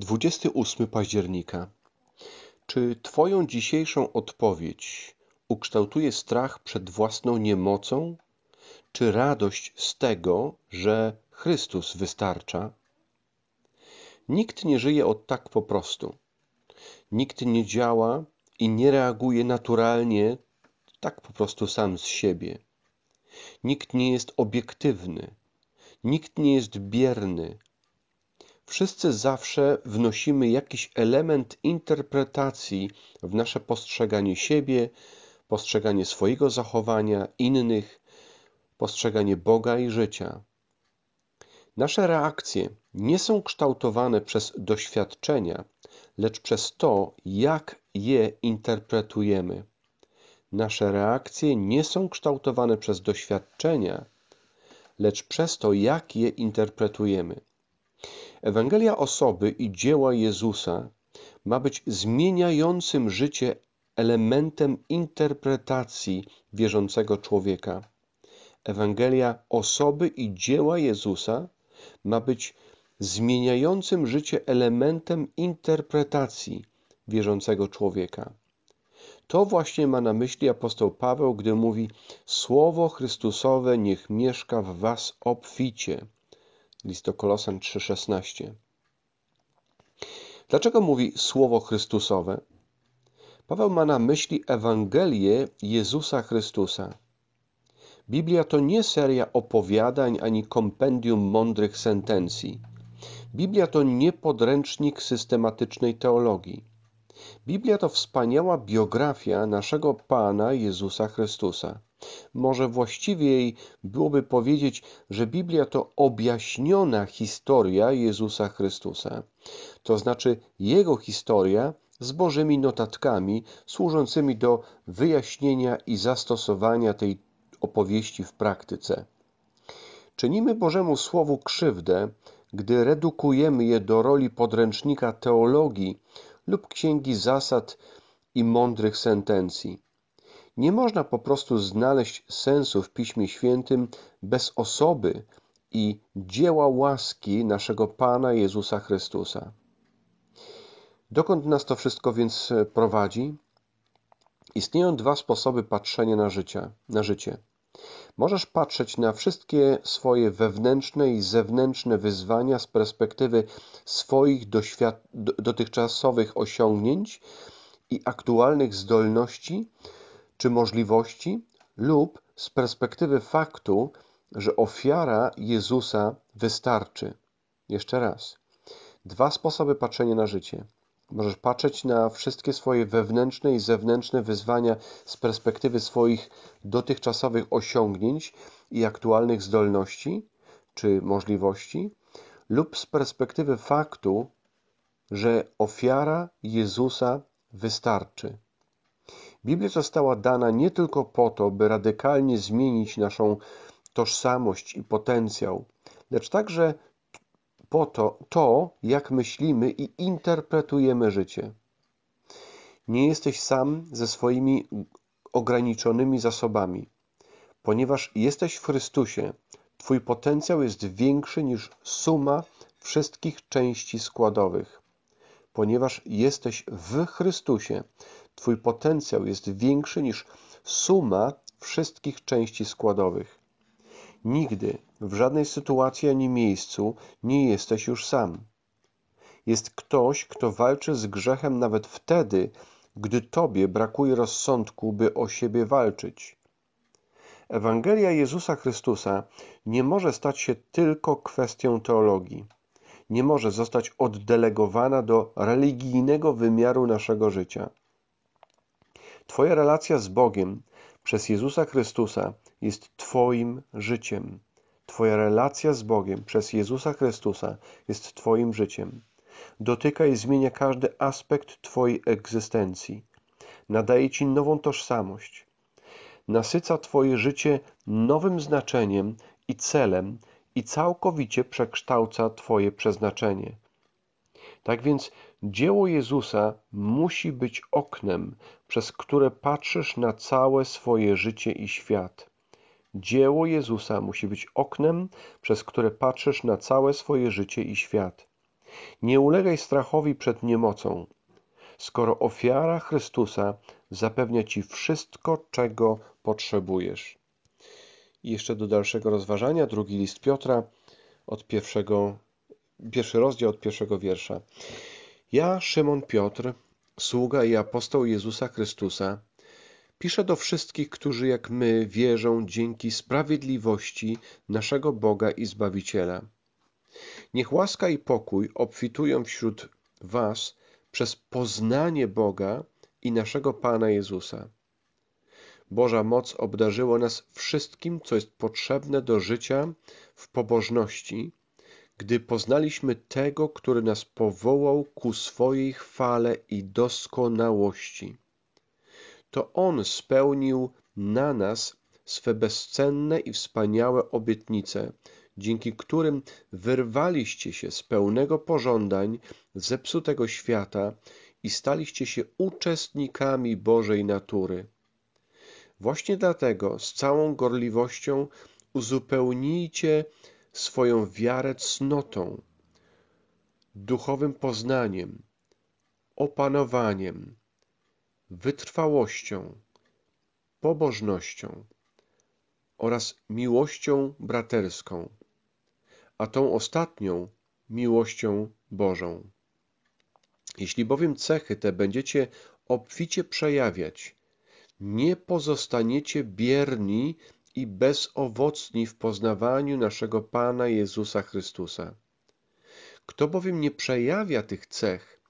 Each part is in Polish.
28 października. Czy Twoją dzisiejszą odpowiedź ukształtuje strach przed własną niemocą, czy radość z tego, że Chrystus wystarcza? Nikt nie żyje od tak po prostu. Nikt nie działa i nie reaguje naturalnie, tak po prostu sam z siebie. Nikt nie jest obiektywny. Nikt nie jest bierny, Wszyscy zawsze wnosimy jakiś element interpretacji w nasze postrzeganie siebie, postrzeganie swojego zachowania, innych, postrzeganie Boga i życia. Nasze reakcje nie są kształtowane przez doświadczenia, lecz przez to, jak je interpretujemy. Nasze reakcje nie są kształtowane przez doświadczenia, lecz przez to, jak je interpretujemy. Ewangelia osoby i dzieła Jezusa ma być zmieniającym życie elementem interpretacji wierzącego człowieka. Ewangelia osoby i dzieła Jezusa ma być zmieniającym życie elementem interpretacji wierzącego człowieka. To właśnie ma na myśli apostoł Paweł, gdy mówi: Słowo Chrystusowe niech mieszka w Was obficie. List do Kolosan 3,16. Dlaczego mówi słowo Chrystusowe? Paweł ma na myśli Ewangelię Jezusa Chrystusa. Biblia to nie seria opowiadań ani kompendium mądrych sentencji. Biblia to nie podręcznik systematycznej teologii. Biblia to wspaniała biografia naszego Pana Jezusa Chrystusa. Może właściwiej byłoby powiedzieć, że Biblia to objaśniona historia Jezusa Chrystusa, to znaczy Jego historia z Bożymi notatkami służącymi do wyjaśnienia i zastosowania tej opowieści w praktyce. Czynimy Bożemu Słowu krzywdę, gdy redukujemy je do roli podręcznika teologii lub księgi zasad i mądrych sentencji. Nie można po prostu znaleźć sensu w Piśmie Świętym bez osoby i dzieła łaski naszego Pana Jezusa Chrystusa. Dokąd nas to wszystko więc prowadzi? Istnieją dwa sposoby patrzenia na życie. Na życie. Możesz patrzeć na wszystkie swoje wewnętrzne i zewnętrzne wyzwania z perspektywy swoich dotychczasowych osiągnięć i aktualnych zdolności czy możliwości, lub z perspektywy faktu, że ofiara Jezusa wystarczy. Jeszcze raz. Dwa sposoby patrzenia na życie. Możesz patrzeć na wszystkie swoje wewnętrzne i zewnętrzne wyzwania z perspektywy swoich dotychczasowych osiągnięć i aktualnych zdolności czy możliwości, lub z perspektywy faktu, że ofiara Jezusa wystarczy. Biblia została dana nie tylko po to, by radykalnie zmienić naszą tożsamość i potencjał, lecz także po to, to, jak myślimy i interpretujemy życie. Nie jesteś sam ze swoimi ograniczonymi zasobami. Ponieważ jesteś w Chrystusie, Twój potencjał jest większy niż suma wszystkich części składowych. Ponieważ jesteś w Chrystusie, Twój potencjał jest większy niż suma wszystkich części składowych. Nigdy, w żadnej sytuacji ani miejscu nie jesteś już sam. Jest ktoś, kto walczy z grzechem nawet wtedy, gdy Tobie brakuje rozsądku, by o siebie walczyć. Ewangelia Jezusa Chrystusa nie może stać się tylko kwestią teologii. Nie może zostać oddelegowana do religijnego wymiaru naszego życia. Twoja relacja z Bogiem przez Jezusa Chrystusa jest Twoim życiem. Twoja relacja z Bogiem przez Jezusa Chrystusa jest Twoim życiem. Dotyka i zmienia każdy aspekt Twojej egzystencji. Nadaje Ci nową tożsamość. Nasyca Twoje życie nowym znaczeniem i celem i całkowicie przekształca Twoje przeznaczenie. Tak więc dzieło Jezusa musi być oknem, przez które patrzysz na całe swoje życie i świat. Dzieło Jezusa musi być oknem, przez które patrzysz na całe swoje życie i świat. Nie ulegaj strachowi przed niemocą, skoro ofiara Chrystusa zapewnia Ci wszystko, czego potrzebujesz. I jeszcze do dalszego rozważania, drugi list Piotra, od pierwszego, pierwszy rozdział od pierwszego wiersza. Ja, Szymon Piotr, sługa i apostoł Jezusa Chrystusa, piszę do wszystkich, którzy jak my wierzą dzięki sprawiedliwości naszego Boga i Zbawiciela. Niech łaska i pokój obfitują wśród Was przez poznanie Boga i naszego Pana Jezusa. Boża moc obdarzyła nas wszystkim, co jest potrzebne do życia w pobożności, gdy poznaliśmy tego, który nas powołał ku swojej chwale i doskonałości. To On spełnił na nas swe bezcenne i wspaniałe obietnice, dzięki którym wyrwaliście się z pełnego pożądań zepsutego świata i staliście się uczestnikami Bożej natury. Właśnie dlatego z całą gorliwością uzupełnijcie swoją wiarę cnotą, duchowym poznaniem, opanowaniem, wytrwałością, pobożnością oraz miłością braterską, a tą ostatnią miłością Bożą. Jeśli bowiem cechy te będziecie obficie przejawiać, nie pozostaniecie bierni i bezowocni w poznawaniu naszego Pana Jezusa Chrystusa. Kto bowiem nie przejawia tych cech,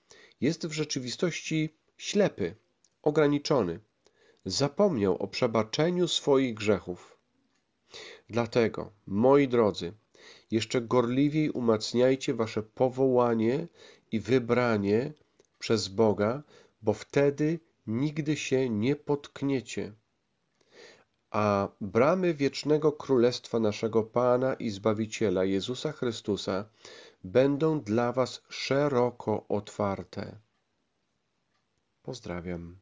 jest w rzeczywistości ślepy, ograniczony, zapomniał o przebaczeniu swoich grzechów. Dlatego, moi drodzy, jeszcze gorliwiej umacniajcie wasze powołanie i wybranie przez Boga, bo wtedy nigdy się nie potkniecie. A bramy wiecznego królestwa naszego Pana i Zbawiciela Jezusa Chrystusa będą dla Was szeroko otwarte. Pozdrawiam.